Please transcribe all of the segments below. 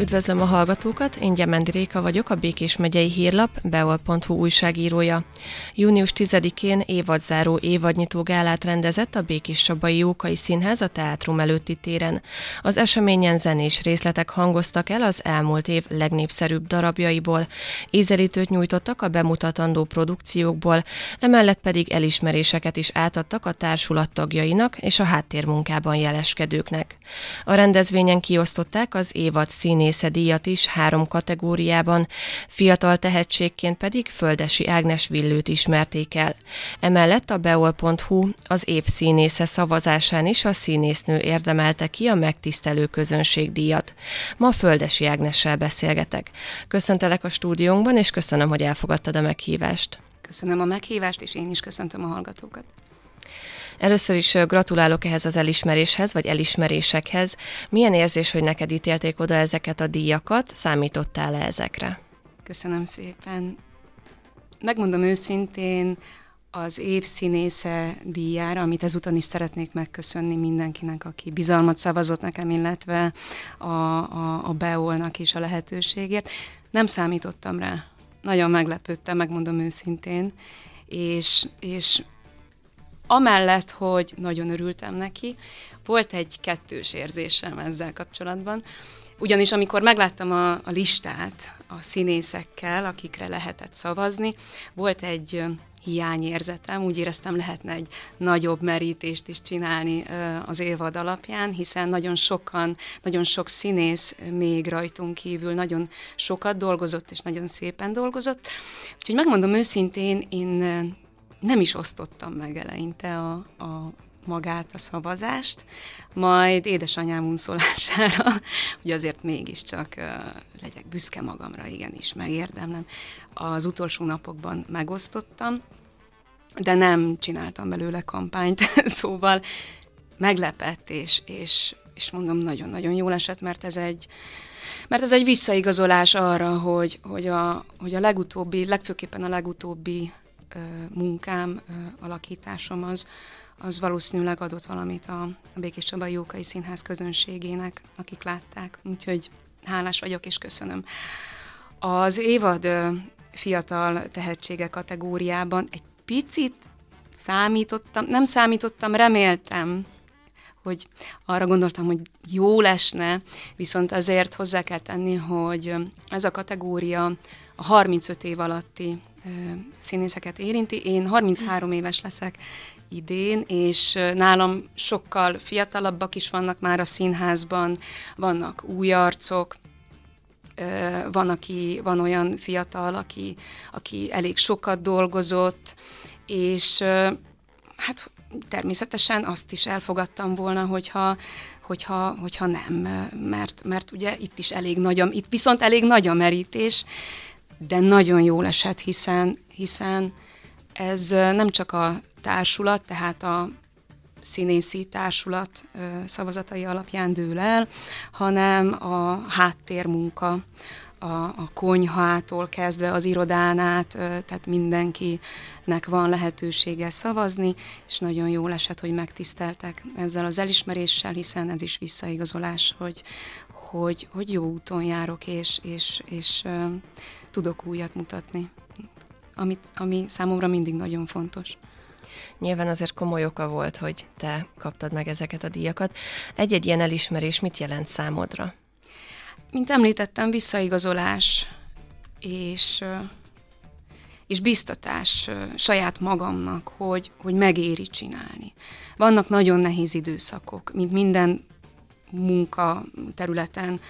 Üdvözlöm a hallgatókat, én Gyemendi Réka vagyok, a Békés megyei hírlap, beol.hu újságírója. Június 10-én évadzáró évadnyitó gálát rendezett a Békés Csabai Jókai Színház a Teátrum előtti téren. Az eseményen zenés részletek hangoztak el az elmúlt év legnépszerűbb darabjaiból, ízelítőt nyújtottak a bemutatandó produkciókból, emellett pedig elismeréseket is átadtak a társulat tagjainak és a háttérmunkában jeleskedőknek. A rendezvényen kiosztották az évad színé színésze díjat is három kategóriában, fiatal tehetségként pedig Földesi Ágnes Villőt ismerték el. Emellett a beol.hu az év színésze szavazásán is a színésznő érdemelte ki a megtisztelő közönség díjat. Ma Földesi Ágnessel beszélgetek. Köszöntelek a stúdiónkban, és köszönöm, hogy elfogadtad a meghívást. Köszönöm a meghívást, és én is köszöntöm a hallgatókat. Először is gratulálok ehhez az elismeréshez, vagy elismerésekhez. Milyen érzés, hogy neked ítélték oda ezeket a díjakat? Számítottál -e ezekre? Köszönöm szépen. Megmondom őszintén, az év színésze díjára, amit ezúton is szeretnék megköszönni mindenkinek, aki bizalmat szavazott nekem, illetve a, a, a Beolnak is a lehetőségért. Nem számítottam rá. Nagyon meglepődtem, megmondom őszintén, és, és amellett, hogy nagyon örültem neki, volt egy kettős érzésem ezzel kapcsolatban, ugyanis amikor megláttam a, a listát a színészekkel, akikre lehetett szavazni, volt egy hiányérzetem, úgy éreztem lehetne egy nagyobb merítést is csinálni az évad alapján, hiszen nagyon sokan, nagyon sok színész még rajtunk kívül nagyon sokat dolgozott, és nagyon szépen dolgozott. Úgyhogy megmondom őszintén, én nem is osztottam meg eleinte a, a magát, a szavazást, majd édesanyám unszolására, hogy azért mégiscsak uh, legyek büszke magamra, igenis, megérdemlem. Az utolsó napokban megosztottam, de nem csináltam belőle kampányt, szóval meglepett, és, és, és mondom, nagyon-nagyon jól esett, mert ez egy, mert ez egy visszaigazolás arra, hogy, hogy, a, hogy a legutóbbi, legfőképpen a legutóbbi munkám, alakításom az, az valószínűleg adott valamit a, Békés Csaba Jókai Színház közönségének, akik látták. Úgyhogy hálás vagyok, és köszönöm. Az évad fiatal tehetsége kategóriában egy picit számítottam, nem számítottam, reméltem, hogy arra gondoltam, hogy jó lesne, viszont azért hozzá kell tenni, hogy ez a kategória a 35 év alatti színészeket érinti. Én 33 éves leszek idén, és nálam sokkal fiatalabbak is vannak már a színházban, vannak új arcok, van, aki, van olyan fiatal, aki, aki elég sokat dolgozott, és hát természetesen azt is elfogadtam volna, hogyha, hogyha, hogyha nem, mert, mert ugye itt is elég nagy, itt viszont elég nagy a merítés, de nagyon jól esett, hiszen, hiszen ez nem csak a társulat, tehát a színészi társulat szavazatai alapján dől el, hanem a háttérmunka, a, a konyhától kezdve az irodán át, tehát mindenkinek van lehetősége szavazni, és nagyon jó esett, hogy megtiszteltek ezzel az elismeréssel, hiszen ez is visszaigazolás, hogy, hogy, hogy jó úton járok, és, és, és tudok újat mutatni, amit, ami számomra mindig nagyon fontos. Nyilván azért komoly oka volt, hogy te kaptad meg ezeket a díjakat. Egy-egy ilyen elismerés mit jelent számodra? Mint említettem, visszaigazolás és, és biztatás saját magamnak, hogy, hogy megéri csinálni. Vannak nagyon nehéz időszakok, mint minden munka területen,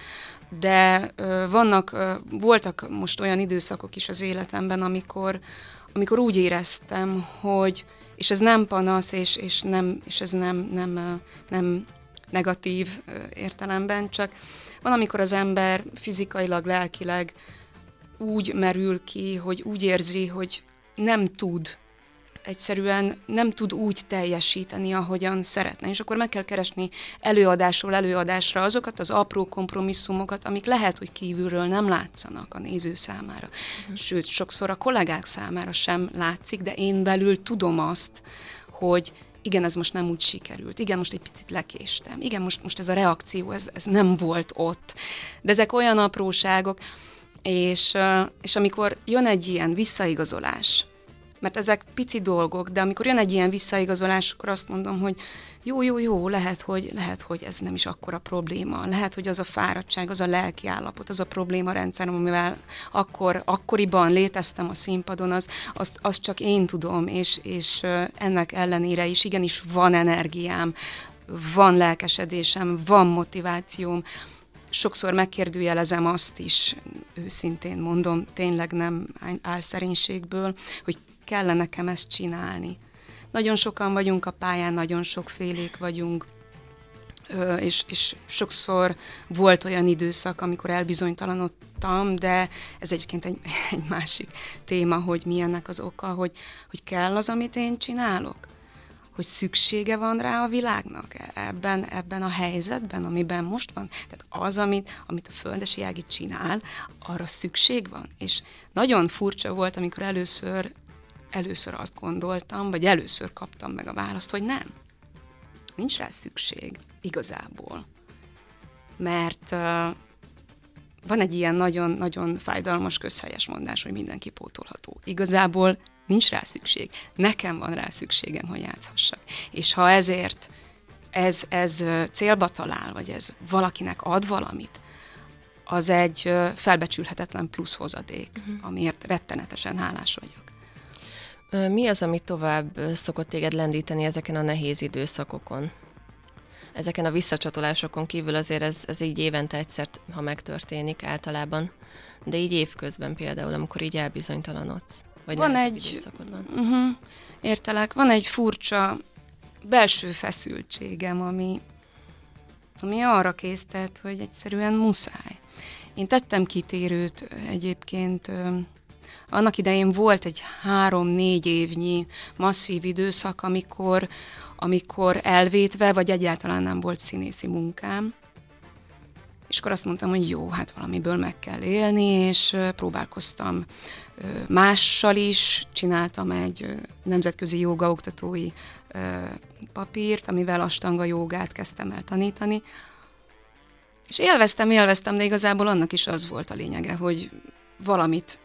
de vannak, voltak most olyan időszakok is az életemben, amikor, amikor úgy éreztem, hogy, és ez nem panasz, és, és, nem, és ez nem, nem, nem negatív értelemben, csak van, amikor az ember fizikailag, lelkileg úgy merül ki, hogy úgy érzi, hogy nem tud egyszerűen nem tud úgy teljesíteni, ahogyan szeretne. És akkor meg kell keresni előadásról előadásra azokat az apró kompromisszumokat, amik lehet, hogy kívülről nem látszanak a néző számára. Uh-huh. Sőt, sokszor a kollégák számára sem látszik, de én belül tudom azt, hogy igen, ez most nem úgy sikerült, igen, most egy picit lekéstem, igen, most, most ez a reakció, ez, ez nem volt ott. De ezek olyan apróságok, és, és amikor jön egy ilyen visszaigazolás, mert ezek pici dolgok, de amikor jön egy ilyen visszaigazolás, akkor azt mondom, hogy jó, jó, jó, lehet, hogy, lehet, hogy ez nem is akkora probléma. Lehet, hogy az a fáradtság, az a lelki állapot, az a probléma rendszer, amivel akkor, akkoriban léteztem a színpadon, az, az, az csak én tudom, és, és ennek ellenére is igenis van energiám, van lelkesedésem, van motivációm, sokszor megkérdőjelezem azt is, őszintén mondom, tényleg nem álszerénységből, hogy kellene nekem ezt csinálni. Nagyon sokan vagyunk a pályán, nagyon sokfélék vagyunk, és, és sokszor volt olyan időszak, amikor elbizonytalanodtam, de ez egyébként egy, egy másik téma, hogy mi ennek az oka, hogy, hogy kell az, amit én csinálok hogy szüksége van rá a világnak ebben, ebben a helyzetben, amiben most van. Tehát az, amit, amit a Földesi Ági csinál, arra szükség van. És nagyon furcsa volt, amikor először, először azt gondoltam, vagy először kaptam meg a választ, hogy nem. Nincs rá szükség, igazából. Mert uh, van egy ilyen nagyon-nagyon fájdalmas közhelyes mondás, hogy mindenki pótolható. Igazából nincs rá szükség. Nekem van rá szükségem, hogy játszhassak. És ha ezért ez, ez célba talál, vagy ez valakinek ad valamit, az egy felbecsülhetetlen plusz hozadék, uh-huh. amiért rettenetesen hálás vagyok. Mi az, ami tovább szokott téged lendíteni ezeken a nehéz időszakokon? Ezeken a visszacsatolásokon kívül azért ez, ez így évente egyszer, ha megtörténik általában, de így évközben például, amikor így elbizonytalanodsz. Vagy van egy, van? Uh-huh, értelek, van egy furcsa belső feszültségem, ami, ami arra késztet, hogy egyszerűen muszáj. Én tettem kitérőt egyébként, annak idején volt egy három-négy évnyi masszív időszak, amikor, amikor elvétve, vagy egyáltalán nem volt színészi munkám, és akkor azt mondtam, hogy jó, hát valamiből meg kell élni, és próbálkoztam mással is, csináltam egy nemzetközi jogaoktatói papírt, amivel astanga jogát kezdtem el tanítani, és élveztem, élveztem, de igazából annak is az volt a lényege, hogy valamit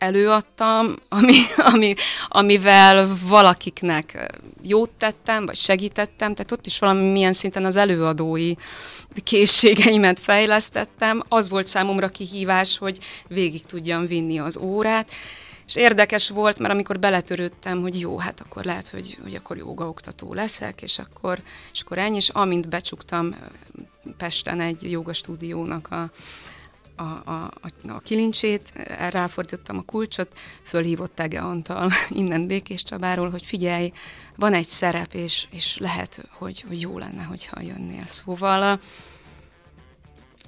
előadtam, ami, ami, amivel valakiknek jót tettem, vagy segítettem, tehát ott is valamilyen szinten az előadói készségeimet fejlesztettem. Az volt számomra kihívás, hogy végig tudjam vinni az órát, és érdekes volt, mert amikor beletörődtem, hogy jó, hát akkor lehet, hogy, hogy akkor jogaoktató leszek, és akkor, és akkor ennyi, és amint becsuktam Pesten egy jogastúdiónak a, a, a, a kilincsét, ráfordítottam a kulcsot, fölhívott Tege Antal innen Békés Csabáról, hogy figyelj, van egy szerep, és, és lehet, hogy, hogy jó lenne, hogyha jönnél. Szóval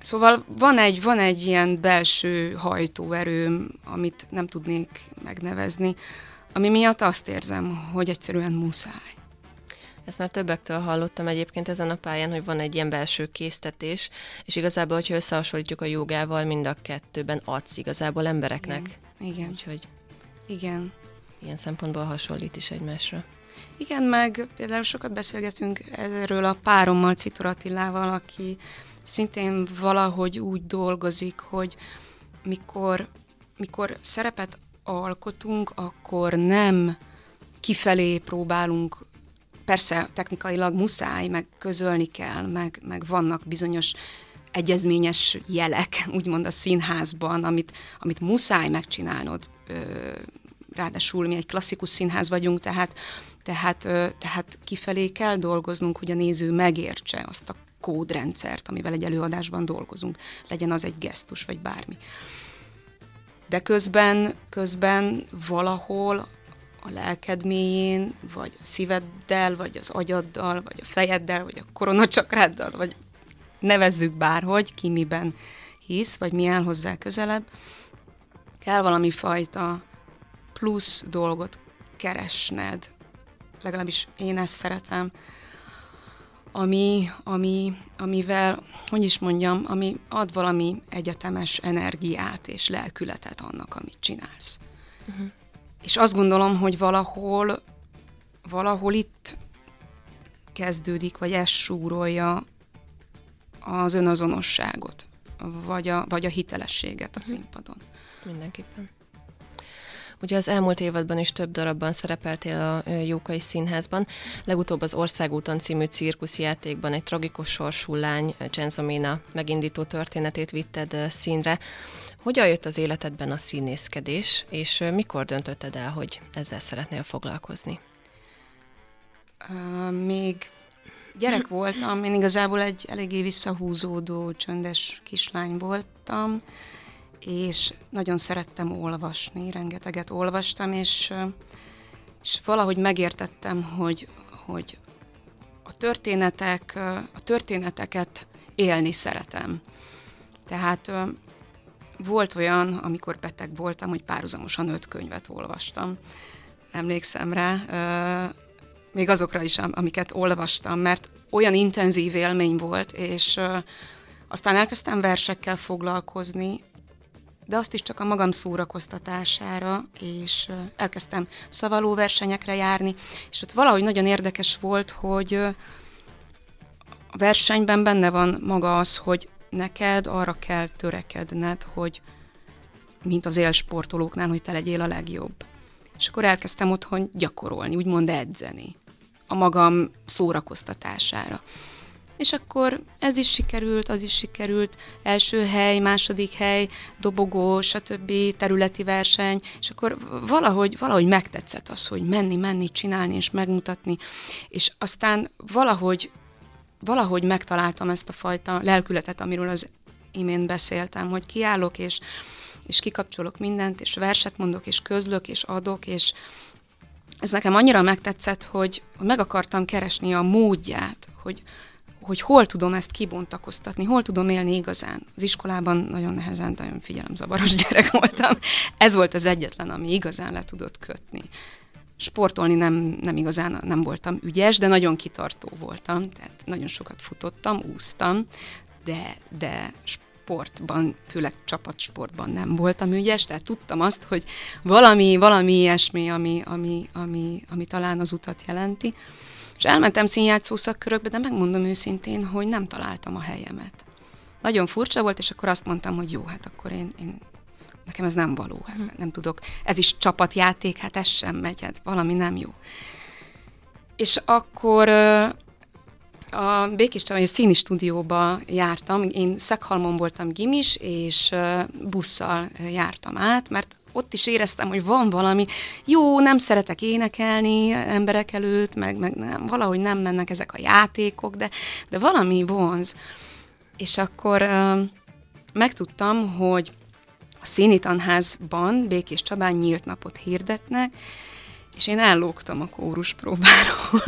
Szóval van egy, van egy ilyen belső hajtóerőm, amit nem tudnék megnevezni, ami miatt azt érzem, hogy egyszerűen muszáj. Ezt már többektől hallottam egyébként ezen a pályán, hogy van egy ilyen belső késztetés, és igazából, hogyha összehasonlítjuk a jogával, mind a kettőben adsz igazából embereknek. Igen. Igen. Úgyhogy Igen. Ilyen szempontból hasonlít is egymásra. Igen, meg például sokat beszélgetünk erről a párommal, Citor Attilával, aki szintén valahogy úgy dolgozik, hogy mikor, mikor szerepet alkotunk, akkor nem kifelé próbálunk persze technikailag muszáj, meg közölni kell, meg, meg vannak bizonyos egyezményes jelek, úgymond a színházban, amit, amit muszáj megcsinálnod. Ráadásul mi egy klasszikus színház vagyunk, tehát, tehát, tehát kifelé kell dolgoznunk, hogy a néző megértse azt a kódrendszert, amivel egy előadásban dolgozunk. Legyen az egy gesztus, vagy bármi. De közben, közben valahol a lelked mélyén, vagy a szíveddel, vagy az agyaddal, vagy a fejeddel, vagy a koronacsakráddal, vagy nevezzük bárhogy, ki miben hisz, vagy mi áll hozzá közelebb, kell valami fajta plusz dolgot keresned, legalábbis én ezt szeretem, ami, ami, amivel, hogy is mondjam, ami ad valami egyetemes energiát és lelkületet annak, amit csinálsz. Uh-huh. És azt gondolom, hogy valahol, valahol itt kezdődik, vagy ez súrolja az önazonosságot, vagy a, vagy a hitelességet a mhm. színpadon. Mindenképpen. Ugye az elmúlt évadban is több darabban szerepeltél a Jókai Színházban. Legutóbb az Országúton című cirkuszjátékban egy tragikus sorsú lány, Genzomina megindító történetét vitted színre. Hogyan jött az életedben a színészkedés, és mikor döntötted el, hogy ezzel szeretnél foglalkozni? Uh, még gyerek voltam, én igazából egy eléggé visszahúzódó, csöndes kislány voltam, és nagyon szerettem olvasni, rengeteget olvastam, és, és valahogy megértettem, hogy, hogy a történetek, a történeteket élni szeretem. Tehát volt olyan, amikor beteg voltam, hogy párhuzamosan öt könyvet olvastam. Emlékszem rá, még azokra is, amiket olvastam, mert olyan intenzív élmény volt, és aztán elkezdtem versekkel foglalkozni, de azt is csak a magam szórakoztatására, és elkezdtem szavaló versenyekre járni, és ott valahogy nagyon érdekes volt, hogy a versenyben benne van maga az, hogy neked arra kell törekedned, hogy mint az élsportolóknál, hogy te legyél a legjobb. És akkor elkezdtem otthon gyakorolni, úgymond edzeni a magam szórakoztatására. És akkor ez is sikerült, az is sikerült, első hely, második hely, dobogó, stb. területi verseny, és akkor valahogy, valahogy megtetszett az, hogy menni, menni, csinálni és megmutatni, és aztán valahogy, valahogy megtaláltam ezt a fajta lelkületet, amiről az imént beszéltem, hogy kiállok, és, és kikapcsolok mindent, és verset mondok, és közlök, és adok, és, ez nekem annyira megtetszett, hogy meg akartam keresni a módját, hogy, hogy hol tudom ezt kibontakoztatni, hol tudom élni igazán. Az iskolában nagyon nehezen, nagyon figyelemzavaros gyerek voltam. Ez volt az egyetlen, ami igazán le tudott kötni. Sportolni nem, nem igazán nem voltam ügyes, de nagyon kitartó voltam, tehát nagyon sokat futottam, úsztam, de, de sportban, főleg csapatsportban nem voltam ügyes, tehát tudtam azt, hogy valami, valami ilyesmi, ami, ami, ami, ami talán az utat jelenti. És elmentem színjátszó szakkörökbe, de megmondom őszintén, hogy nem találtam a helyemet. Nagyon furcsa volt, és akkor azt mondtam, hogy jó, hát akkor én, én nekem ez nem való, hát hm. nem tudok, ez is csapatjáték, hát ez sem megy, hát valami nem jó. És akkor a Békés Csavai színi stúdióba jártam, én Szekhalmon voltam gimis, és busszal jártam át, mert ott is éreztem, hogy van valami, jó, nem szeretek énekelni emberek előtt, meg, meg nem, valahogy nem mennek ezek a játékok, de, de valami vonz. És akkor megtudtam, hogy a színi tanházban Békés Csabán nyílt napot hirdetnek, és én ellógtam a kórus próbáról,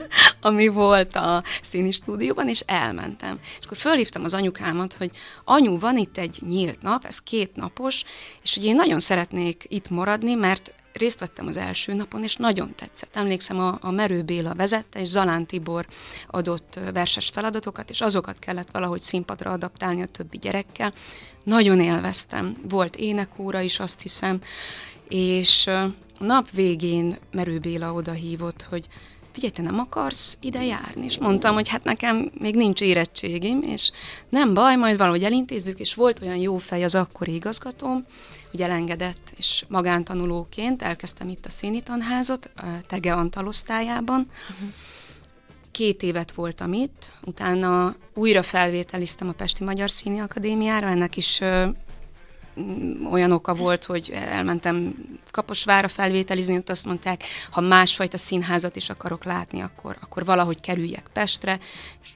ami volt a színi stúdióban, és elmentem. És akkor fölhívtam az anyukámat, hogy anyu, van itt egy nyílt nap, ez két napos, és hogy én nagyon szeretnék itt maradni, mert részt vettem az első napon, és nagyon tetszett. Emlékszem, a, a Merő Béla vezette, és Zalán Tibor adott verses feladatokat, és azokat kellett valahogy színpadra adaptálni a többi gyerekkel. Nagyon élveztem. Volt énekóra is, azt hiszem, és a nap végén Merő Béla oda hívott, hogy figyelj, te nem akarsz ide járni? És mondtam, hogy hát nekem még nincs érettségim, és nem baj, majd valahogy elintézzük, és volt olyan jó fej az akkori igazgatóm, hogy elengedett, és magántanulóként elkezdtem itt a színi tanházat, a Tege Antal osztályában. Uh-huh. Két évet voltam itt, utána újra felvételiztem a Pesti Magyar Színi Akadémiára, ennek is olyan oka volt, hogy elmentem Kaposvára felvételizni, ott azt mondták, ha másfajta színházat is akarok látni, akkor, akkor valahogy kerüljek Pestre, és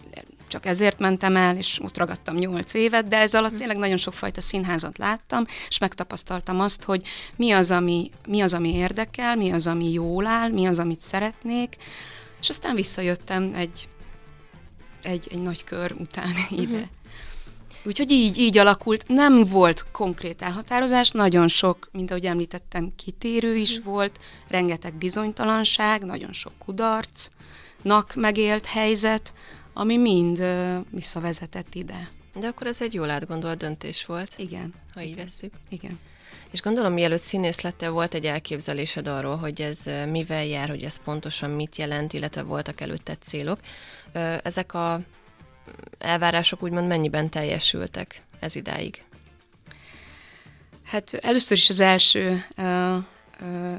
csak ezért mentem el, és ott ragadtam nyolc évet, de ez alatt hm. tényleg nagyon sokfajta színházat láttam, és megtapasztaltam azt, hogy mi az, ami, mi az, ami érdekel, mi az, ami jól áll, mi az, amit szeretnék, és aztán visszajöttem egy, egy, egy nagy kör után ide. Uh-huh. Úgyhogy így, így alakult. Nem volt konkrét elhatározás, nagyon sok, mint ahogy említettem, kitérő is mm. volt, rengeteg bizonytalanság, nagyon sok kudarcnak megélt helyzet, ami mind uh, visszavezetett ide. De akkor ez egy jól átgondolt döntés volt. Igen. Ha így vesszük. Igen. És gondolom, mielőtt színész lettél, volt egy elképzelésed arról, hogy ez mivel jár, hogy ez pontosan mit jelent, illetve voltak előtte célok. Ezek a elvárások úgymond mennyiben teljesültek ez idáig? Hát először is az első uh, uh,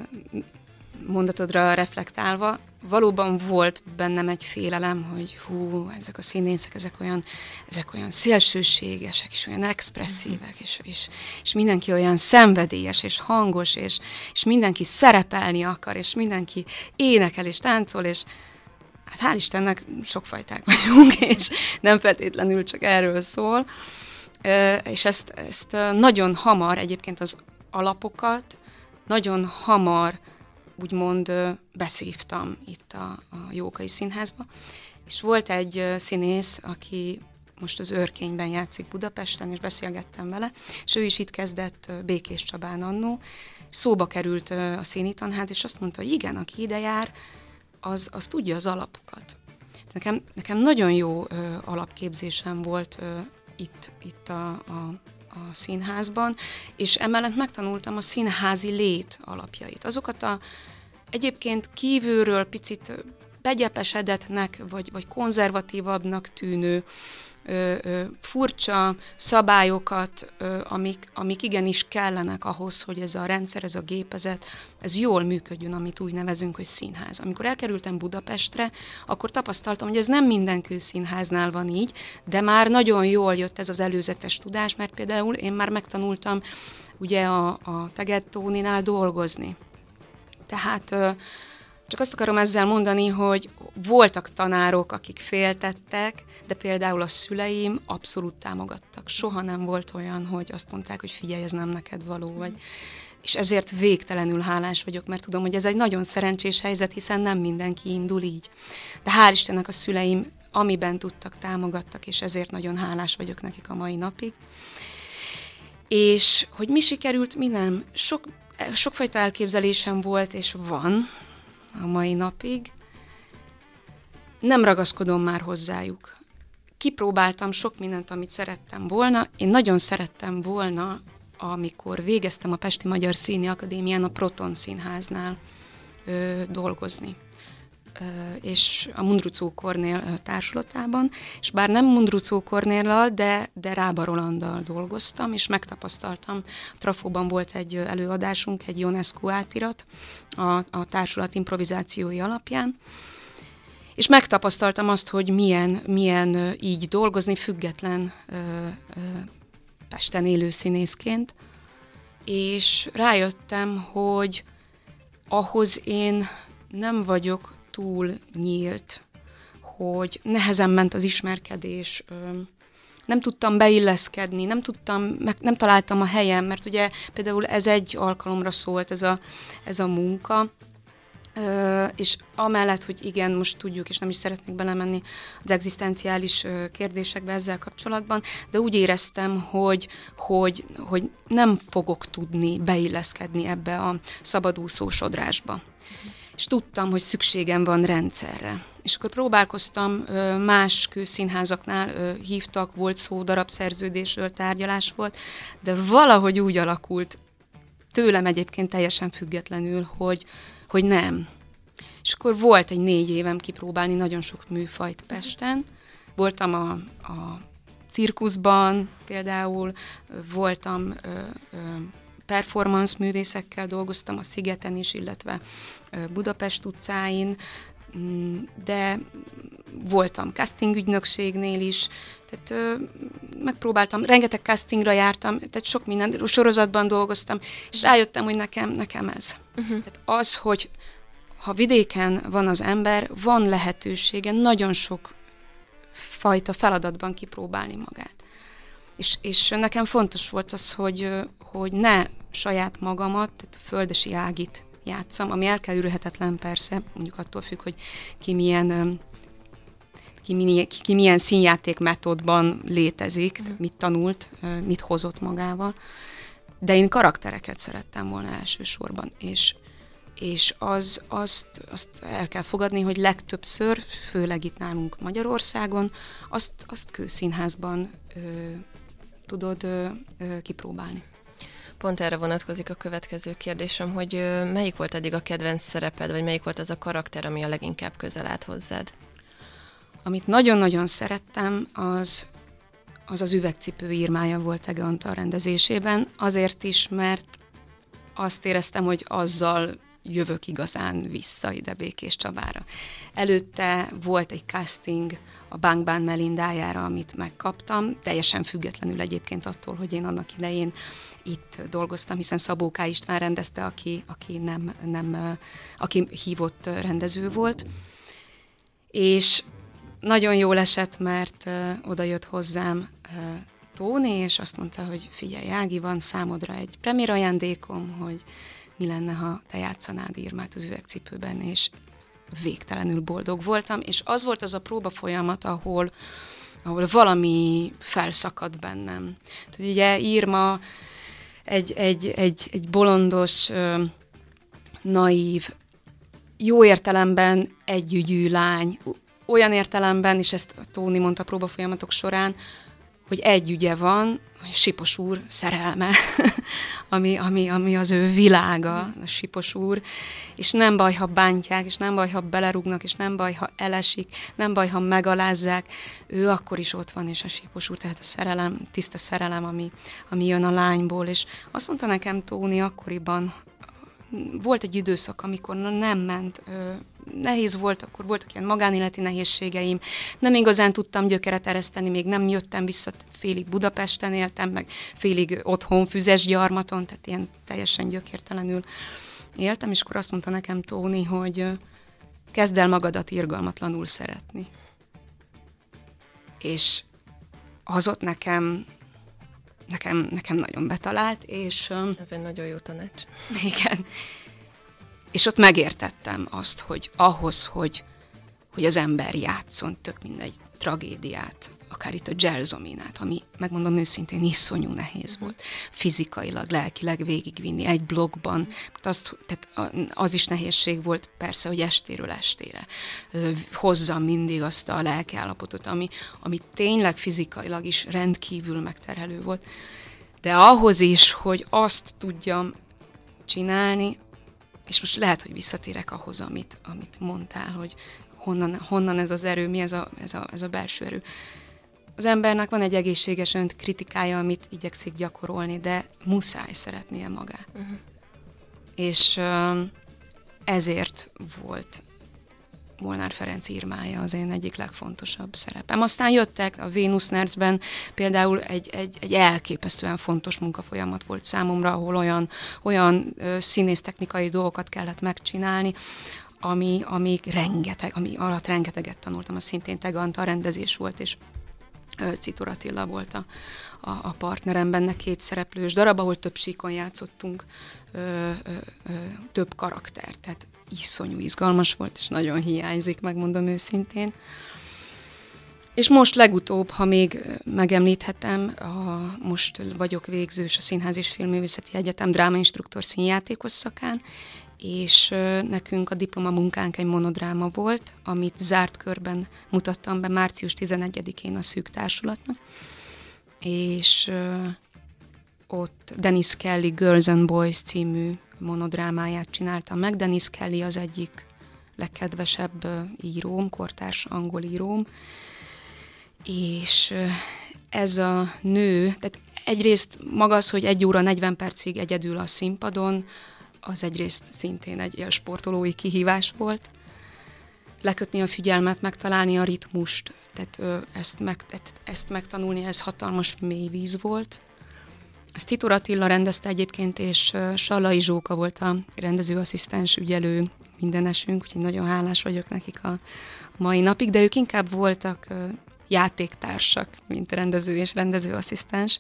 mondatodra reflektálva, valóban volt bennem egy félelem, hogy hú, ezek a színészek, ezek olyan, ezek olyan szélsőségesek, és olyan expresszívek, és, és, és mindenki olyan szenvedélyes, és hangos, és, és mindenki szerepelni akar, és mindenki énekel, és táncol, és hát hál' Istennek sokfajták vagyunk, és nem feltétlenül csak erről szól. És ezt, ezt nagyon hamar, egyébként az alapokat, nagyon hamar úgymond beszívtam itt a, a Jókai Színházba, és volt egy színész, aki most az őrkényben játszik Budapesten, és beszélgettem vele, és ő is itt kezdett Békés Csabán annó, szóba került a színitanház, és azt mondta, hogy igen, aki ide jár, az, az tudja az alapokat. Nekem, nekem nagyon jó ö, alapképzésem volt ö, itt, itt a, a, a színházban, és emellett megtanultam a színházi lét alapjait. Azokat a egyébként kívülről picit begyepesedetnek, vagy, vagy konzervatívabbnak tűnő ö, ö, furcsa szabályokat, ö, amik, amik igenis kellenek ahhoz, hogy ez a rendszer, ez a gépezet, ez jól működjön, amit úgy nevezünk, hogy színház. Amikor elkerültem Budapestre, akkor tapasztaltam, hogy ez nem minden kőszínháznál van így, de már nagyon jól jött ez az előzetes tudás, mert például én már megtanultam ugye a, a Tegettóninál dolgozni. Tehát ö, csak azt akarom ezzel mondani, hogy voltak tanárok, akik féltettek, de például a szüleim abszolút támogattak. Soha nem volt olyan, hogy azt mondták, hogy figyelj, ez nem neked való, vagy és ezért végtelenül hálás vagyok, mert tudom, hogy ez egy nagyon szerencsés helyzet, hiszen nem mindenki indul így. De hál' Istennek a szüleim, amiben tudtak, támogattak, és ezért nagyon hálás vagyok nekik a mai napig. És hogy mi sikerült, mi nem. Sok, sokfajta elképzelésem volt, és van, a mai napig. Nem ragaszkodom már hozzájuk. Kipróbáltam sok mindent, amit szerettem volna. Én nagyon szerettem volna, amikor végeztem a Pesti Magyar Színi Akadémián a Proton Színháznál ö, dolgozni és a Mundrucó Kornél társulatában, és bár nem Mundrucó Kornéllal, de, de Rába Rolanddal dolgoztam, és megtapasztaltam. A Trafóban volt egy előadásunk, egy UNESCO átirat a, a társulat improvizációi alapján, és megtapasztaltam azt, hogy milyen, milyen így dolgozni független ö, ö, Pesten élő színészként, és rájöttem, hogy ahhoz én nem vagyok túl nyílt, hogy nehezen ment az ismerkedés, nem tudtam beilleszkedni, nem tudtam, meg nem találtam a helyem, mert ugye például ez egy alkalomra szólt ez a, ez a munka, és amellett, hogy igen, most tudjuk, és nem is szeretnék belemenni az egzisztenciális kérdésekbe ezzel kapcsolatban, de úgy éreztem, hogy, hogy, hogy nem fogok tudni beilleszkedni ebbe a szabadúszó sodrásba. Mm és tudtam, hogy szükségem van rendszerre. És akkor próbálkoztam, más kőszínházaknál hívtak, volt szó, darabszerződésről tárgyalás volt, de valahogy úgy alakult, tőlem egyébként teljesen függetlenül, hogy, hogy nem. És akkor volt egy négy évem kipróbálni nagyon sok műfajt Pesten. Voltam a, a cirkuszban például, voltam ö, ö, performance művészekkel dolgoztam a Szigeten is, illetve Budapest utcáin, de voltam casting ügynökségnél is, tehát ö, megpróbáltam, rengeteg castingra jártam, tehát sok minden, sorozatban dolgoztam, és rájöttem, hogy nekem, nekem ez. Uh-huh. Tehát az, hogy ha vidéken van az ember, van lehetősége nagyon sok fajta feladatban kipróbálni magát. És, és nekem fontos volt az, hogy, hogy ne saját magamat, tehát a földesi ágit játszam, ami elkerülhetetlen persze, mondjuk attól függ, hogy ki milyen ki, milyen, ki milyen színjáték metódban létezik, mm. mit tanult, mit hozott magával. De én karaktereket szerettem volna elsősorban, és, és az, azt, azt el kell fogadni, hogy legtöbbször, főleg itt nálunk Magyarországon, azt, azt kőszínházban ö, tudod ö, ö, kipróbálni. Pont erre vonatkozik a következő kérdésem, hogy melyik volt eddig a kedvenc szereped, vagy melyik volt az a karakter, ami a leginkább közel állt hozzád? Amit nagyon-nagyon szerettem, az az, az üvegcipő írmája volt Ege Antal rendezésében, azért is, mert azt éreztem, hogy azzal jövök igazán vissza ide Békés Csabára. Előtte volt egy casting a Bankbán Melindájára, amit megkaptam, teljesen függetlenül egyébként attól, hogy én annak idején itt dolgoztam, hiszen Szabó K. István rendezte, aki, aki, nem, nem, aki hívott rendező volt. És nagyon jól esett, mert uh, oda jött hozzám uh, Tóni, és azt mondta, hogy figyelj, Ági, van számodra egy premier ajándékom, hogy mi lenne, ha te játszanád írmát az üvegcipőben, és végtelenül boldog voltam, és az volt az a próba folyamat, ahol, ahol valami felszakadt bennem. Tehát ugye írma egy, egy, egy, egy bolondos, naív, jó értelemben együgyű lány, olyan értelemben, és ezt Tóni mondta a próbafolyamatok során, hogy egy ügye van, Sipos úr szerelme, ami, ami, ami az ő világa, a Sipos úr, és nem baj, ha bántják, és nem baj, ha belerúgnak, és nem baj, ha elesik, nem baj, ha megalázzák, ő akkor is ott van, és a Sipos úr, tehát a szerelem, tiszta szerelem, ami, ami jön a lányból, és azt mondta nekem Tóni akkoriban, volt egy időszak, amikor nem ment, nehéz volt, akkor voltak ilyen magánéleti nehézségeim, nem igazán tudtam gyökeret ereszteni, még nem jöttem vissza, félig Budapesten éltem, meg félig otthon füzes gyarmaton, tehát ilyen teljesen gyökértelenül éltem, és akkor azt mondta nekem Tóni, hogy kezd el magadat irgalmatlanul szeretni. És az ott nekem nekem, nekem nagyon betalált, és... Ez egy nagyon jó tanács. Igen. És ott megértettem azt, hogy ahhoz, hogy, hogy az ember játszon több mindegy tragédiát, akár itt a Gelzominát, ami megmondom őszintén iszonyú nehéz volt. Fizikailag, lelkileg végigvinni egy blogban. Azt, tehát az is nehézség volt persze, hogy estéről estére hozzam mindig azt a lelkiállapotot, ami, ami tényleg fizikailag is rendkívül megterhelő volt. De ahhoz is, hogy azt tudjam csinálni, és most lehet, hogy visszatérek ahhoz, amit, amit mondtál, hogy honnan, honnan ez az erő, mi ez a, ez, a, ez a belső erő. Az embernek van egy egészséges önt kritikája, amit igyekszik gyakorolni, de muszáj szeretnie magát. Uh-huh. És ezért volt Molnár Ferenc írmája az én egyik legfontosabb szerepem. Aztán jöttek a Venus Nerdsben például egy, egy, egy elképesztően fontos munkafolyamat volt számomra, ahol olyan, olyan színésztechnikai dolgokat kellett megcsinálni, ami, ami rengeteg, ami alatt rengeteget tanultam, az szintén Teganta rendezés volt, és Citor Attila volt a, a, a partnerem benne, két szereplős darab, ahol több síkon játszottunk ö, ö, ö, több karakter, tehát iszonyú izgalmas volt, és nagyon hiányzik, megmondom őszintén. És most legutóbb, ha még megemlíthetem, a, most vagyok végzős a Színház és Filmművészeti Egyetem drámainstruktor színjátékos szakán, és nekünk a diplomamunkánk egy monodráma volt, amit zárt körben mutattam be március 11-én a Szűk Társulatnak, és ott Dennis Kelly Girls and Boys című monodrámáját csináltam meg. Dennis Kelly az egyik legkedvesebb íróm, kortárs angol íróm, és ez a nő, tehát egyrészt maga az, hogy egy óra 40 percig egyedül a színpadon, az egyrészt szintén egy élsportolói kihívás volt. Lekötni a figyelmet, megtalálni a ritmust, tehát ezt, meg, ezt megtanulni, ez hatalmas mély víz volt. Ezt Titur Attila rendezte egyébként, és Sallai Zsóka volt a rendezőasszisztens ügyelő mindenesünk, úgyhogy nagyon hálás vagyok nekik a mai napig, de ők inkább voltak játéktársak, mint rendező és rendezőasszisztens.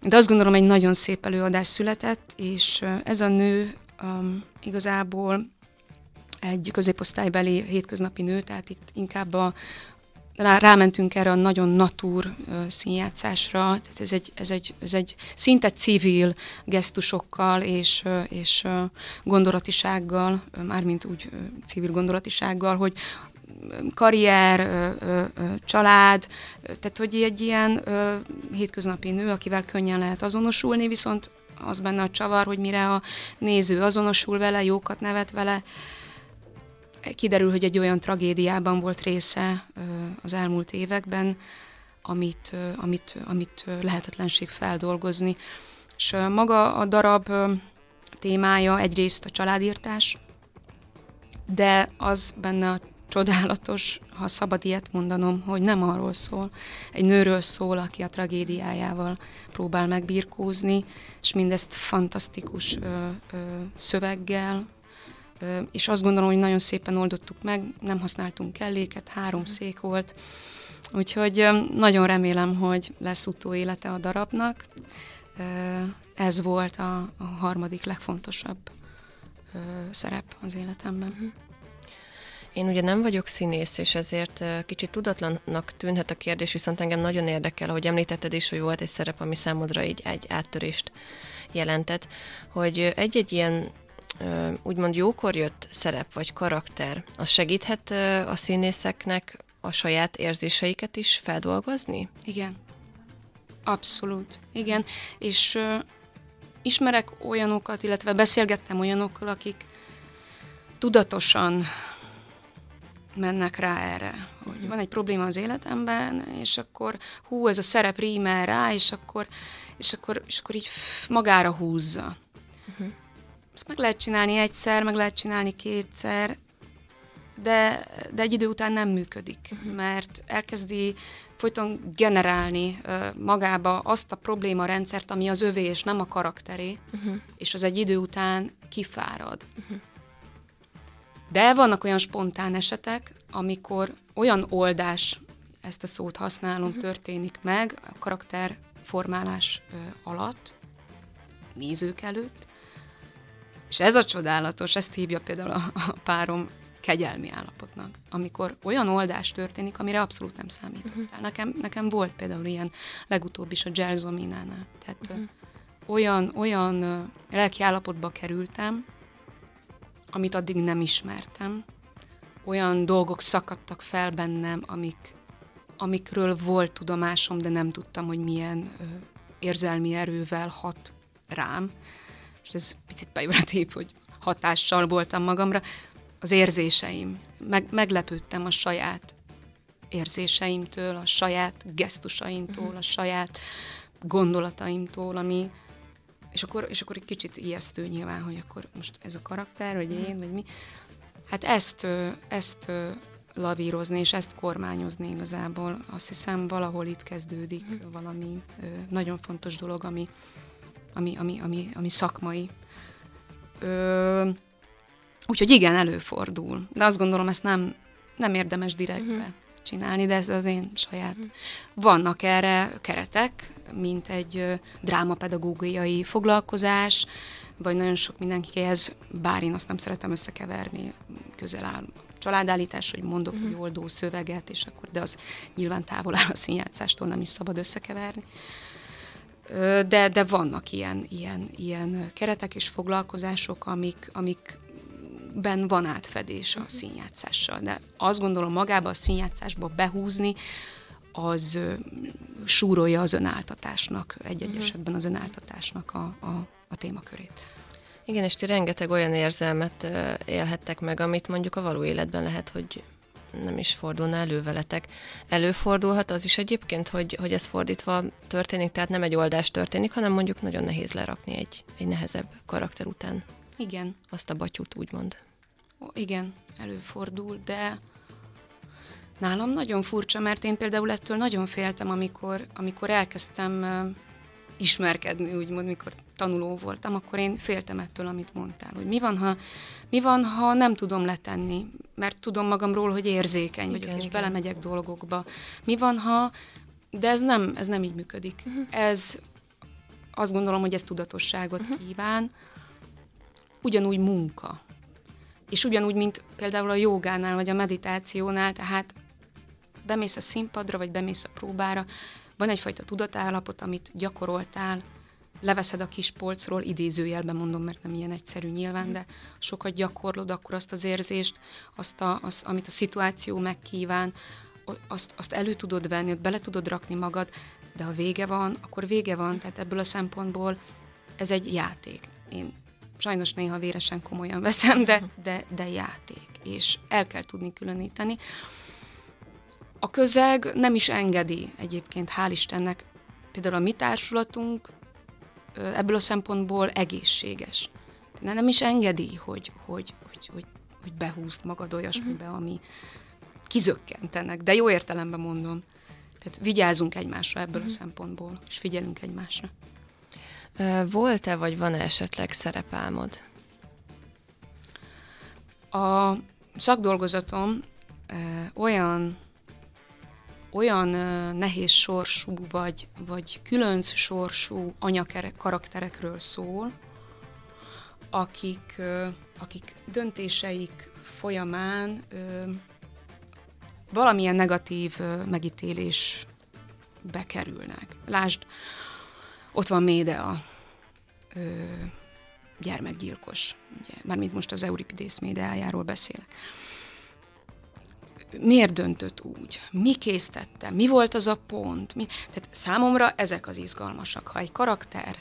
De azt gondolom, egy nagyon szép előadás született, és ez a nő um, igazából egy középosztálybeli hétköznapi nő, tehát itt inkább a, rá, rámentünk erre a nagyon natúr színjátszásra, tehát ez egy, ez, egy, ez egy szinte civil gesztusokkal és, és gondolatisággal, mármint úgy civil gondolatisággal, hogy karrier, család, tehát hogy egy ilyen hétköznapi nő, akivel könnyen lehet azonosulni, viszont az benne a csavar, hogy mire a néző azonosul vele, jókat nevet vele, kiderül, hogy egy olyan tragédiában volt része az elmúlt években, amit, amit, amit lehetetlenség feldolgozni. És maga a darab témája egyrészt a családírtás, de az benne a csodálatos, ha szabad ilyet mondanom, hogy nem arról szól. Egy nőről szól, aki a tragédiájával próbál megbirkózni, és mindezt fantasztikus ö, ö, szöveggel, és azt gondolom, hogy nagyon szépen oldottuk meg, nem használtunk kelléket, három szék volt, úgyhogy nagyon remélem, hogy lesz utóélete a darabnak. Ez volt a, a harmadik legfontosabb szerep az életemben. Uh-huh. Én ugye nem vagyok színész, és ezért kicsit tudatlannak tűnhet a kérdés, viszont engem nagyon érdekel, ahogy említetted is, hogy volt egy szerep, ami számodra így egy áttörést jelentett, hogy egy-egy ilyen úgymond jókor jött szerep vagy karakter, az segíthet a színészeknek a saját érzéseiket is feldolgozni? Igen. Abszolút. Igen. És uh, ismerek olyanokat, illetve beszélgettem olyanokkal, akik tudatosan mennek rá erre, hogy van egy probléma az életemben, és akkor hú, ez a szerep rímel rá, és akkor, és akkor, és akkor így magára húzza. Uh-huh. Ezt meg lehet csinálni egyszer, meg lehet csinálni kétszer, de, de egy idő után nem működik, uh-huh. mert elkezdi folyton generálni uh, magába azt a probléma rendszert, ami az övé, és nem a karakteré, uh-huh. és az egy idő után kifárad. Uh-huh. De vannak olyan spontán esetek, amikor olyan oldás, ezt a szót használom, uh-huh. történik meg a karakterformálás uh, alatt, nézők előtt, és ez a csodálatos, ezt hívja például a, a párom kegyelmi állapotnak, amikor olyan oldás történik, amire abszolút nem számítottál. Uh-huh. Nekem, nekem volt például ilyen legutóbb is a Gelzominánál. Tehát uh-huh. olyan, olyan lelki állapotba kerültem, amit addig nem ismertem. Olyan dolgok szakadtak fel bennem, amik, amikről volt tudomásom, de nem tudtam, hogy milyen uh, érzelmi erővel hat rám. És ez picit pejoratív, hogy hatással voltam magamra, az érzéseim. Meg, meglepődtem a saját érzéseimtől, a saját gesztusaimtól, a saját gondolataimtól, ami, és akkor, és akkor egy kicsit ijesztő nyilván, hogy akkor most ez a karakter, vagy én, vagy mi. Hát ezt, ezt lavírozni, és ezt kormányozni igazából, azt hiszem valahol itt kezdődik uh-huh. valami nagyon fontos dolog, ami, ami, ami, ami, ami szakmai. Ö, Úgyhogy igen, előfordul. De azt gondolom, ezt nem, nem érdemes direktbe uh-huh. csinálni, de ez az én saját. Uh-huh. Vannak erre keretek, mint egy drámapedagógiai foglalkozás, vagy nagyon sok mindenkihez, bár én azt nem szeretem összekeverni, közel áll családállítás, hogy mondok uh-huh. egy oldó szöveget, és akkor, de az nyilván távol áll a színjátszástól, nem is szabad összekeverni. De, de vannak ilyen, ilyen, ilyen keretek és foglalkozások, amik, amik ben van átfedés a színjátszással, de azt gondolom magába a színjátszásba behúzni, az súrolja az önáltatásnak, egy-egy uh-huh. esetben az önáltatásnak a, a, a témakörét. Igen, és ti rengeteg olyan érzelmet élhettek meg, amit mondjuk a való életben lehet, hogy nem is fordulna elő veletek. Előfordulhat az is egyébként, hogy, hogy ez fordítva történik, tehát nem egy oldás történik, hanem mondjuk nagyon nehéz lerakni egy, egy nehezebb karakter után. Igen. Azt a batyút úgymond. Ó, igen, előfordul, de nálam nagyon furcsa, mert én például ettől nagyon féltem, amikor, amikor elkezdtem ismerkedni, úgymond, mikor tanuló voltam, akkor én féltem ettől, amit mondtál, hogy mi van, ha, mi van, ha nem tudom letenni, mert tudom magamról, hogy érzékeny igen, vagyok, és igen. belemegyek dolgokba. Mi van, ha, de ez nem, ez nem így működik. Uh-huh. Ez, azt gondolom, hogy ez tudatosságot uh-huh. kíván, ugyanúgy munka. És ugyanúgy, mint például a jogánál, vagy a meditációnál, tehát bemész a színpadra, vagy bemész a próbára, van egyfajta tudatállapot, amit gyakoroltál, leveszed a kis polcról, idézőjelben mondom, mert nem ilyen egyszerű nyilván, de sokat gyakorlod, akkor azt az érzést, azt, a, azt amit a szituáció megkíván, azt, azt elő tudod venni, ott bele tudod rakni magad, de ha vége van, akkor vége van, tehát ebből a szempontból ez egy játék. Én sajnos néha véresen komolyan veszem, de, de, de játék, és el kell tudni különíteni. A közeg nem is engedi egyébként, hál' Istennek, például a mi társulatunk ebből a szempontból egészséges. De nem is engedi, hogy, hogy, hogy, hogy, hogy behúzd magad olyasmibe, uh-huh. ami kizökkentenek, de jó értelemben mondom. Tehát vigyázunk egymásra ebből a szempontból, és figyelünk egymásra. Volt-e, vagy van-e esetleg szerepálmod? A szakdolgozatom olyan olyan nehéz sorsú, vagy, vagy különc sorsú anyakerek, karakterekről szól, akik, akik döntéseik folyamán valamilyen negatív megítélés bekerülnek. Lásd, ott van Médea, ö, gyermekgyilkos, ugye, mármint most az Euripides Médeájáról beszélek. Miért döntött úgy? Mi késztette? Mi volt az a pont? Mi? Tehát számomra ezek az izgalmasak. Ha egy karakter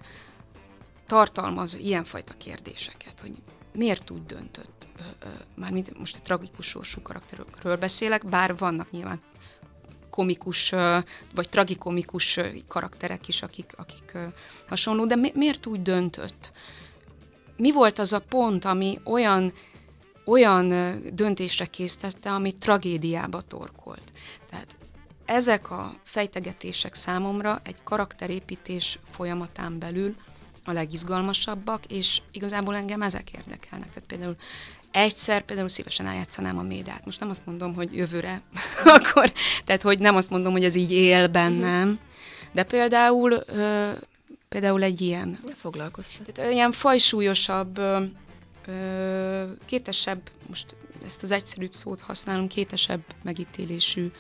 tartalmaz ilyenfajta kérdéseket, hogy miért úgy döntött, mármint most a tragikus sorsú karakterokről beszélek, bár vannak nyilván komikus, vagy tragikomikus karakterek is, akik, akik hasonló, de mi, miért úgy döntött? Mi volt az a pont, ami olyan, olyan döntésre késztette, ami tragédiába torkolt? Tehát ezek a fejtegetések számomra egy karakterépítés folyamatán belül a legizgalmasabbak, és igazából engem ezek érdekelnek. Tehát például egyszer például szívesen eljátszanám a médát. Most nem azt mondom, hogy jövőre, akkor, tehát hogy nem azt mondom, hogy ez így él bennem, de például ö, például egy ilyen. Foglalkoztat. Tehát ilyen fajsúlyosabb, ö, ö, kétesebb, most ezt az egyszerűbb szót használom, kétesebb megítélésű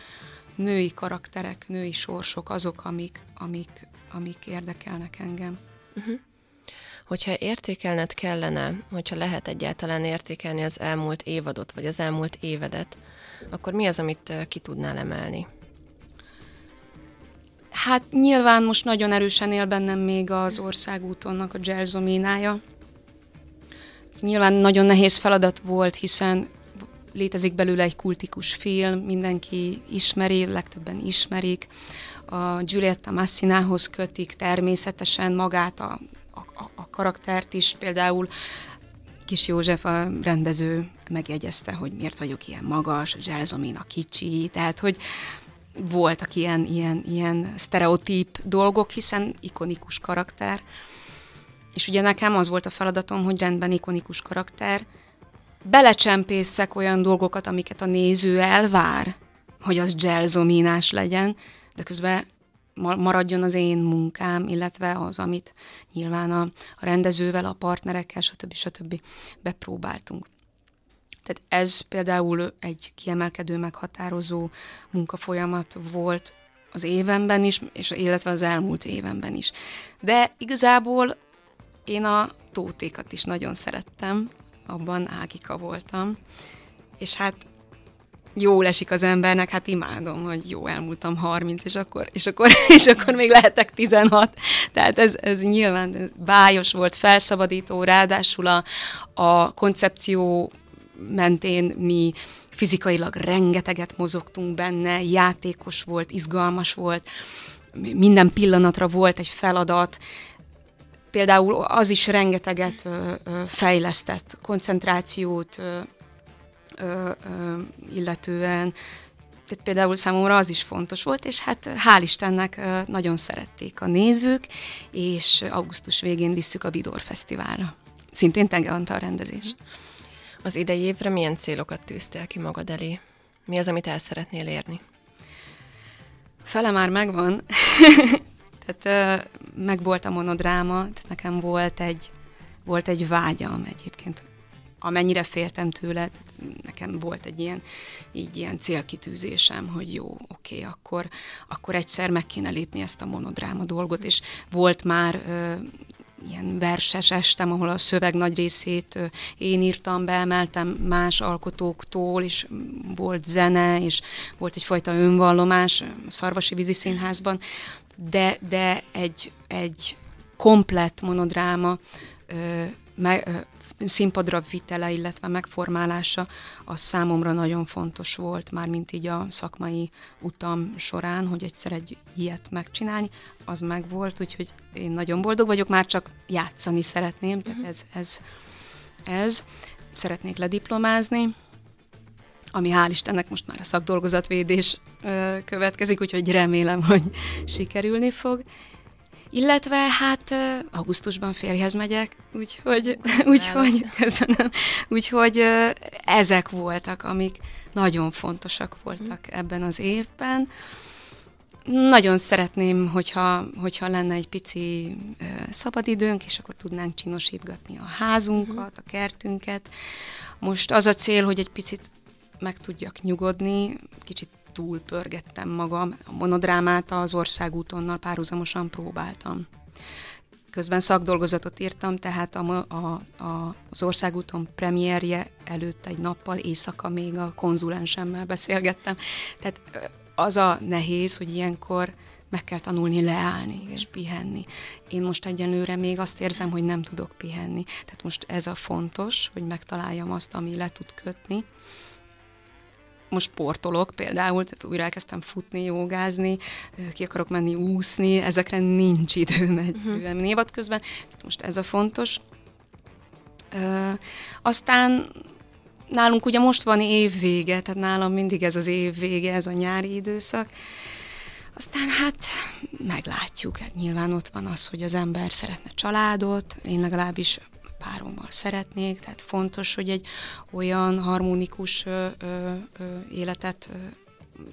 női karakterek, női sorsok azok, amik, amik, amik érdekelnek engem. Uh-huh. Hogyha értékelned kellene, hogyha lehet egyáltalán értékelni az elmúlt évadot, vagy az elmúlt évedet, akkor mi az, amit ki tudnál emelni? Hát nyilván most nagyon erősen él bennem még az országútonnak a Gelzoménája. Ez nyilván nagyon nehéz feladat volt, hiszen létezik belőle egy kultikus film, mindenki ismeri, legtöbben ismerik. A Giulietta Massinához kötik természetesen magát a a, a karaktert is, például Kis József, a rendező megjegyezte, hogy miért vagyok ilyen magas, a kicsi, tehát hogy voltak ilyen, ilyen, ilyen sztereotíp dolgok, hiszen ikonikus karakter. És ugye nekem az volt a feladatom, hogy rendben ikonikus karakter, belecsempészek olyan dolgokat, amiket a néző elvár, hogy az gelzominás legyen, de közben maradjon az én munkám, illetve az, amit nyilván a, a rendezővel, a partnerekkel, stb. stb. bepróbáltunk. Tehát ez például egy kiemelkedő, meghatározó munkafolyamat volt az évenben is, és illetve az elmúlt évenben is. De igazából én a tótékat is nagyon szerettem, abban Ágika voltam, és hát jól esik az embernek, hát imádom, hogy jó, elmúltam 30, és akkor, és akkor, és akkor még lehetek 16. Tehát ez, ez nyilván bájos volt, felszabadító, ráadásul a, a koncepció mentén mi fizikailag rengeteget mozogtunk benne, játékos volt, izgalmas volt, minden pillanatra volt egy feladat, például az is rengeteget ö, ö, fejlesztett koncentrációt, ö, ö, ö, illetően, tehát például számomra az is fontos volt, és hát hál' Istennek nagyon szerették a nézők, és augusztus végén visszük a Bidor Fesztiválra. Szintén Tenge Antal rendezés. Az idei évre milyen célokat tűztél ki magad elé? Mi az, amit el szeretnél érni? Fele már megvan. Tehát meg volt a monodráma, tehát nekem volt egy, volt egy vágyam egyébként amennyire féltem tőle, nekem volt egy ilyen, így ilyen célkitűzésem, hogy jó, oké, akkor, akkor egyszer meg kéne lépni ezt a monodráma dolgot, és volt már ö, ilyen verses estem, ahol a szöveg nagy részét ö, én írtam, beemeltem más alkotóktól, és volt zene, és volt egyfajta önvallomás Szarvasi Vízi Színházban, de, de egy, egy komplett monodráma me, színpadra vitele, illetve megformálása, az számomra nagyon fontos volt, már mint így a szakmai utam során, hogy egyszer egy ilyet megcsinálni, az meg volt, úgyhogy én nagyon boldog vagyok, már csak játszani szeretném, tehát ez, ez, ez. Szeretnék lediplomázni, ami hál' Istennek most már a szakdolgozatvédés következik, úgyhogy remélem, hogy sikerülni fog. Illetve hát augusztusban férjhez megyek, úgyhogy, úgyhogy köszönöm. Úgyhogy ezek voltak, amik nagyon fontosak voltak ebben az évben. Nagyon szeretném, hogyha, hogyha lenne egy pici szabadidőnk, és akkor tudnánk csinosítgatni a házunkat, a kertünket. Most az a cél, hogy egy picit meg tudjak nyugodni, kicsit túlpörgettem magam. A monodrámát az országútonnal párhuzamosan próbáltam. Közben szakdolgozatot írtam, tehát a, a, a, az országúton premierje előtt egy nappal, éjszaka még a konzulensemmel beszélgettem. Tehát az a nehéz, hogy ilyenkor meg kell tanulni leállni és pihenni. Én most egyenlőre még azt érzem, hogy nem tudok pihenni. Tehát most ez a fontos, hogy megtaláljam azt, ami le tud kötni, most sportolok például, tehát újra elkezdtem futni, jogázni, ki akarok menni úszni, ezekre nincs időm egyszerűen uh-huh. évad közben, tehát most ez a fontos. Ö, aztán nálunk ugye most van évvége, tehát nálam mindig ez az évvége, ez a nyári időszak, aztán hát meglátjuk, hát nyilván ott van az, hogy az ember szeretne családot, én legalábbis párommal szeretnék, tehát fontos, hogy egy olyan harmonikus ö, ö, életet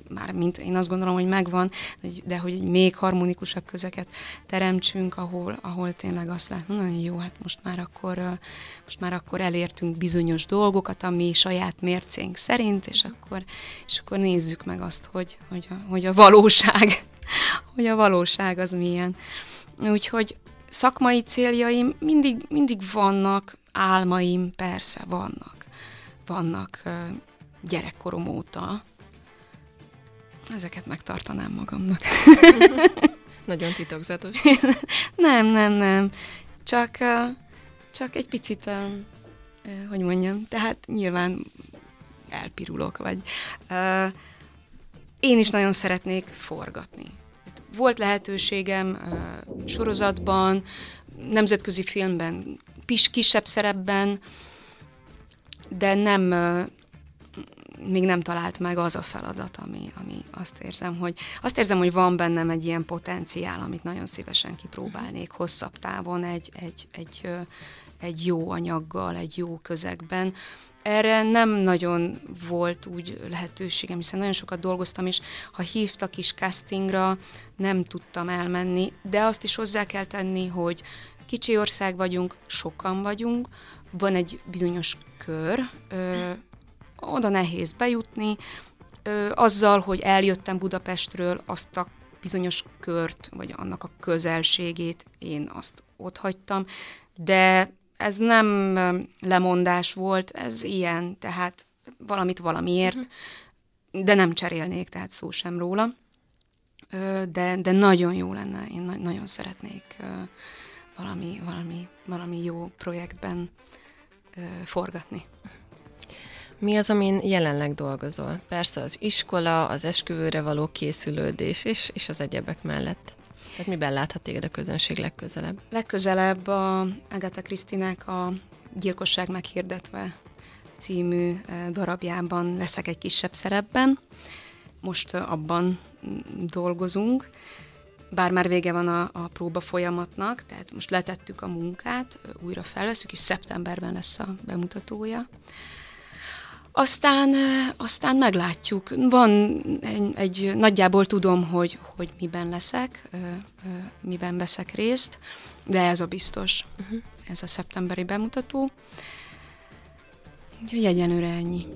már mint én azt gondolom, hogy megvan, de hogy egy még harmonikusabb közeket teremtsünk, ahol, ahol tényleg azt lehet mondani, jó, hát most már akkor, most már akkor elértünk bizonyos dolgokat, ami saját mércénk szerint, és akkor, és akkor nézzük meg azt, hogy, hogy, a, hogy a valóság, hogy a valóság az milyen. Úgyhogy szakmai céljaim mindig, mindig vannak, álmaim persze vannak. Vannak gyerekkorom óta. Ezeket megtartanám magamnak. Nagyon titokzatos. nem, nem, nem. Csak, csak egy picit, hogy mondjam, tehát nyilván elpirulok, vagy én is nagyon szeretnék forgatni volt lehetőségem sorozatban, nemzetközi filmben, kisebb szerepben, de nem, még nem talált meg az a feladat, ami, ami azt érzem, hogy azt érzem, hogy van bennem egy ilyen potenciál, amit nagyon szívesen kipróbálnék hosszabb távon egy, egy, egy, egy jó anyaggal, egy jó közegben, erre nem nagyon volt úgy lehetőségem, hiszen nagyon sokat dolgoztam, és ha hívtak is castingra, nem tudtam elmenni, de azt is hozzá kell tenni, hogy kicsi ország vagyunk, sokan vagyunk, van egy bizonyos kör, ö, oda nehéz bejutni, ö, azzal, hogy eljöttem Budapestről, azt a bizonyos kört, vagy annak a közelségét én azt ott hagytam, de ez nem lemondás volt, ez ilyen, tehát valamit valamiért, uh-huh. de nem cserélnék, tehát szó sem róla. De, de nagyon jó lenne, én na- nagyon szeretnék valami, valami, valami jó projektben forgatni. Mi az, amin jelenleg dolgozol? Persze az iskola, az esküvőre való készülődés és, és az egyebek mellett. Tehát miben láthat téged a közönség legközelebb? Legközelebb a Agatha Krisztinek a Gyilkosság meghirdetve című darabjában leszek egy kisebb szerepben. Most abban dolgozunk, bár már vége van a, a próba folyamatnak, tehát most letettük a munkát, újra felveszünk, és szeptemberben lesz a bemutatója. Aztán, aztán meglátjuk. Van egy, egy, nagyjából tudom, hogy, hogy miben leszek, miben veszek részt, de ez a biztos, uh-huh. ez a szeptemberi bemutató. Úgyhogy egyenlőre ennyi.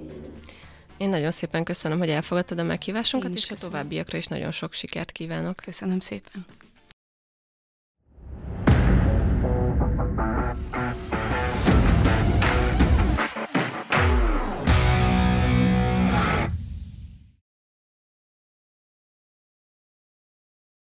Én nagyon szépen köszönöm, hogy elfogadtad a meghívásunkat, és a továbbiakra is nagyon sok sikert kívánok. Köszönöm szépen.